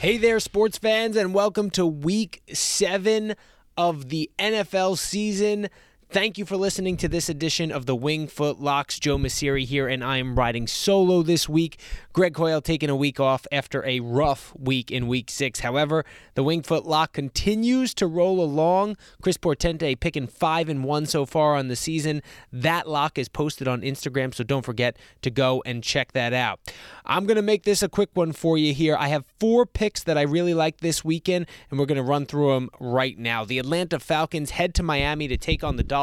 Hey there, sports fans, and welcome to week seven of the NFL season. Thank you for listening to this edition of the Wingfoot Locks. Joe Masiri here, and I am riding solo this week. Greg Coyle taking a week off after a rough week in week six. However, the Wingfoot Lock continues to roll along. Chris Portente picking five and one so far on the season. That lock is posted on Instagram, so don't forget to go and check that out. I'm going to make this a quick one for you here. I have four picks that I really like this weekend, and we're going to run through them right now. The Atlanta Falcons head to Miami to take on the.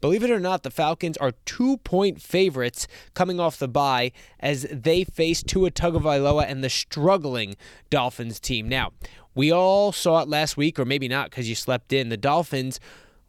Believe it or not, the Falcons are two point favorites coming off the bye as they face Tua Tagovailoa and the struggling Dolphins team. Now, we all saw it last week, or maybe not because you slept in. The Dolphins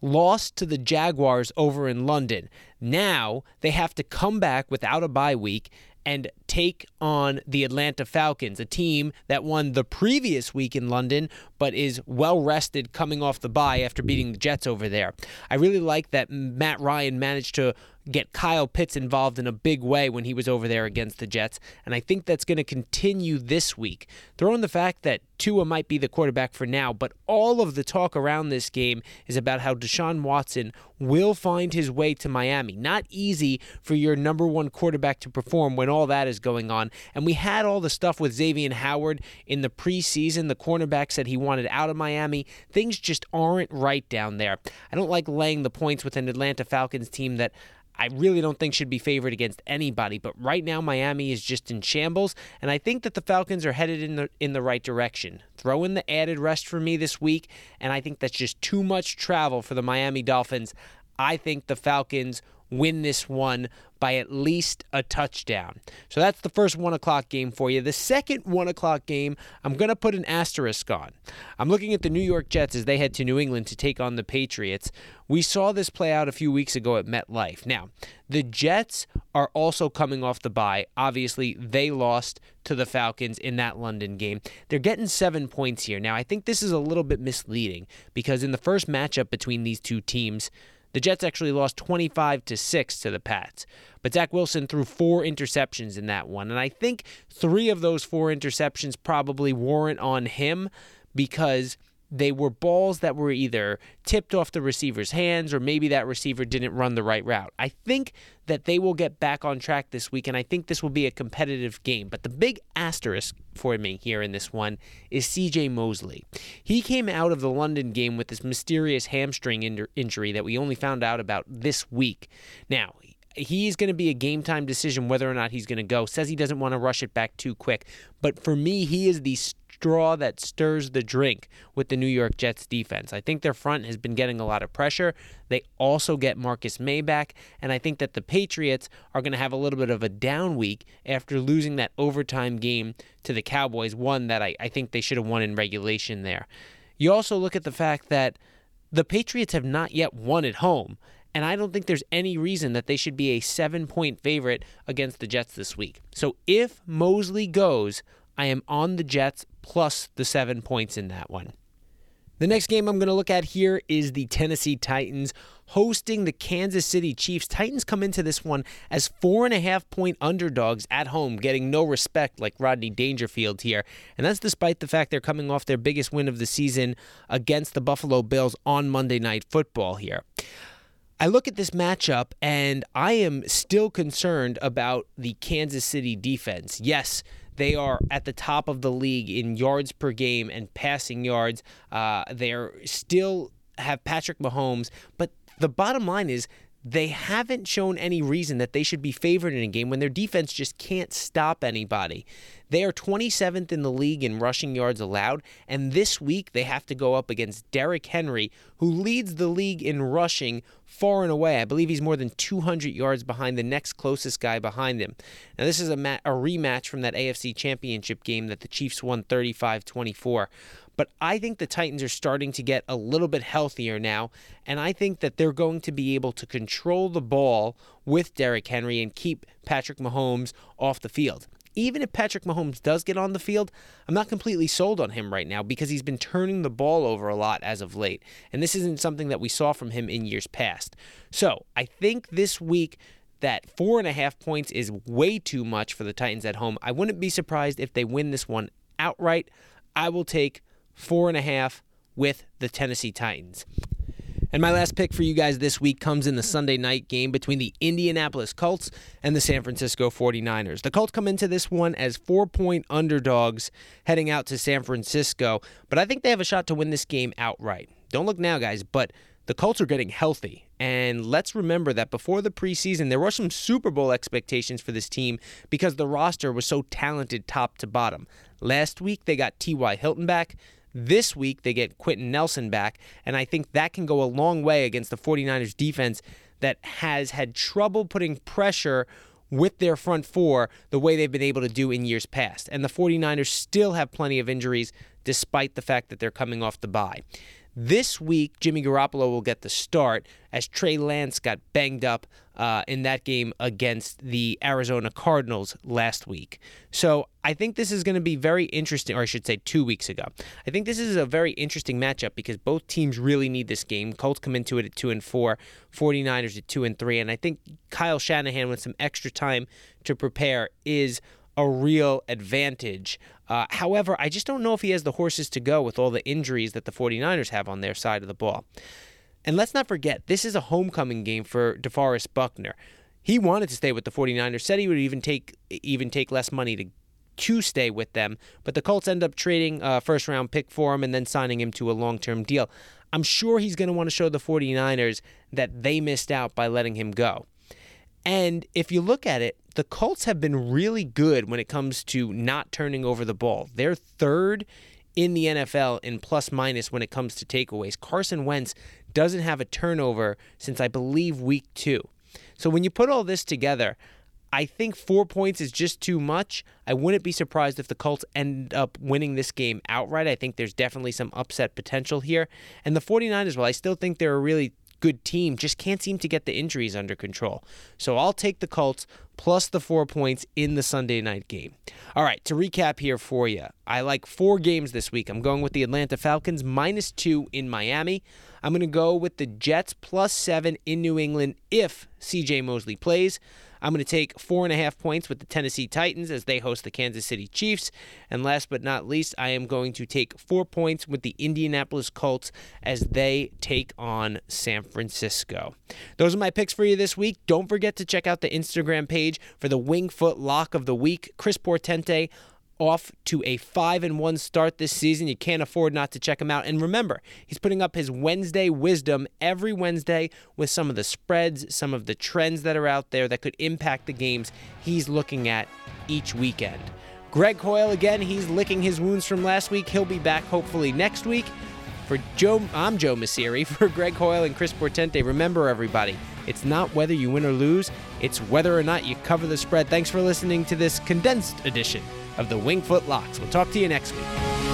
lost to the Jaguars over in London. Now they have to come back without a bye week and take on the Atlanta Falcons, a team that won the previous week in London but is well rested coming off the bye after beating the Jets over there. I really like that Matt Ryan managed to get Kyle Pitts involved in a big way when he was over there against the Jets, and I think that's going to continue this week. Throw in the fact that Tua might be the quarterback for now, but all of the talk around this game is about how Deshaun Watson will find his way to Miami. Not easy for your number one quarterback to perform when all that is going on. And we had all the stuff with Xavier Howard in the preseason. The cornerback said he wanted out of Miami. Things just aren't right down there. I don't like laying the points with an Atlanta Falcons team that I really don't think should be favored against anybody. But right now, Miami is just in shambles, and I think that the Falcons are headed in the in the right direction. Throw in the added rest for me this week, and I think that's just too much travel for the Miami Dolphins. I think the Falcons win this one by at least a touchdown. So that's the first one o'clock game for you. The second one o'clock game, I'm going to put an asterisk on. I'm looking at the New York Jets as they head to New England to take on the Patriots. We saw this play out a few weeks ago at MetLife. Now, the Jets are also coming off the bye. Obviously, they lost to the Falcons in that London game. They're getting seven points here. Now, I think this is a little bit misleading because in the first matchup between these two teams, the Jets actually lost 25 to 6 to the Pats. But Zach Wilson threw four interceptions in that one. And I think three of those four interceptions probably warrant on him because they were balls that were either tipped off the receiver's hands or maybe that receiver didn't run the right route. I think that they will get back on track this week, and I think this will be a competitive game. But the big asterisk for me here in this one is CJ Mosley. He came out of the London game with this mysterious hamstring injury that we only found out about this week. Now, he's going to be a game time decision whether or not he's going to go. Says he doesn't want to rush it back too quick. But for me, he is the straw that stirs the drink with the New York Jets defense. I think their front has been getting a lot of pressure. They also get Marcus Maye back, and I think that the Patriots are going to have a little bit of a down week after losing that overtime game to the Cowboys, one that I, I think they should have won in regulation there. You also look at the fact that the Patriots have not yet won at home. And I don't think there's any reason that they should be a seven point favorite against the Jets this week. So if Mosley goes, I am on the Jets plus the seven points in that one. The next game I'm going to look at here is the Tennessee Titans hosting the Kansas City Chiefs. Titans come into this one as four and a half point underdogs at home, getting no respect like Rodney Dangerfield here. And that's despite the fact they're coming off their biggest win of the season against the Buffalo Bills on Monday Night Football here. I look at this matchup and I am still concerned about the Kansas City defense. Yes, they are at the top of the league in yards per game and passing yards. Uh, they're still have Patrick Mahomes, but the bottom line is they haven't shown any reason that they should be favored in a game when their defense just can't stop anybody. They are 27th in the league in rushing yards allowed, and this week they have to go up against Derrick Henry, who leads the league in rushing far and away. I believe he's more than 200 yards behind the next closest guy behind him. Now, this is a, ma- a rematch from that AFC Championship game that the Chiefs won 35 24. But I think the Titans are starting to get a little bit healthier now, and I think that they're going to be able to control the ball with Derrick Henry and keep Patrick Mahomes off the field. Even if Patrick Mahomes does get on the field, I'm not completely sold on him right now because he's been turning the ball over a lot as of late. And this isn't something that we saw from him in years past. So I think this week that four and a half points is way too much for the Titans at home. I wouldn't be surprised if they win this one outright. I will take four and a half with the Tennessee Titans. And my last pick for you guys this week comes in the Sunday night game between the Indianapolis Colts and the San Francisco 49ers. The Colts come into this one as four point underdogs heading out to San Francisco, but I think they have a shot to win this game outright. Don't look now, guys, but the Colts are getting healthy. And let's remember that before the preseason, there were some Super Bowl expectations for this team because the roster was so talented top to bottom. Last week, they got T.Y. Hilton back. This week, they get Quenton Nelson back, and I think that can go a long way against the 49ers defense that has had trouble putting pressure with their front four the way they've been able to do in years past. And the 49ers still have plenty of injuries despite the fact that they're coming off the bye. This week, Jimmy Garoppolo will get the start as Trey Lance got banged up uh, in that game against the Arizona Cardinals last week. So I think this is going to be very interesting, or I should say two weeks ago. I think this is a very interesting matchup because both teams really need this game. Colts come into it at 2 and 4, 49ers at 2 and 3, and I think Kyle Shanahan with some extra time to prepare is a real advantage. Uh, however, I just don't know if he has the horses to go with all the injuries that the 49ers have on their side of the ball. And let's not forget, this is a homecoming game for DeForest Buckner. He wanted to stay with the 49ers, said he would even take even take less money to to stay with them, but the Colts end up trading a first round pick for him and then signing him to a long term deal. I'm sure he's going to want to show the 49ers that they missed out by letting him go. And if you look at it, the Colts have been really good when it comes to not turning over the ball. They're third in the NFL in plus minus when it comes to takeaways. Carson Wentz doesn't have a turnover since I believe week two. So when you put all this together, I think four points is just too much. I wouldn't be surprised if the Colts end up winning this game outright. I think there's definitely some upset potential here. And the 49ers, well, I still think they're a really good team, just can't seem to get the injuries under control. So I'll take the Colts plus the four points in the Sunday night game. All right, to recap here for you, I like four games this week. I'm going with the Atlanta Falcons minus two in Miami. I'm going to go with the Jets plus seven in New England if CJ Mosley plays. I'm going to take four and a half points with the Tennessee Titans as they host the Kansas City Chiefs. And last but not least, I am going to take four points with the Indianapolis Colts as they take on San Francisco. Those are my picks for you this week. Don't forget to check out the Instagram page for the Wingfoot Lock of the Week. Chris Portente off to a 5 and 1 start this season. You can't afford not to check him out. And remember, he's putting up his Wednesday wisdom every Wednesday with some of the spreads, some of the trends that are out there that could impact the games he's looking at each weekend. Greg Coyle again, he's licking his wounds from last week. He'll be back hopefully next week. For Joe, I'm Joe Messeri. For Greg Coyle and Chris Portente, remember everybody, it's not whether you win or lose, it's whether or not you cover the spread. Thanks for listening to this condensed edition of the Wingfoot Locks. We'll talk to you next week.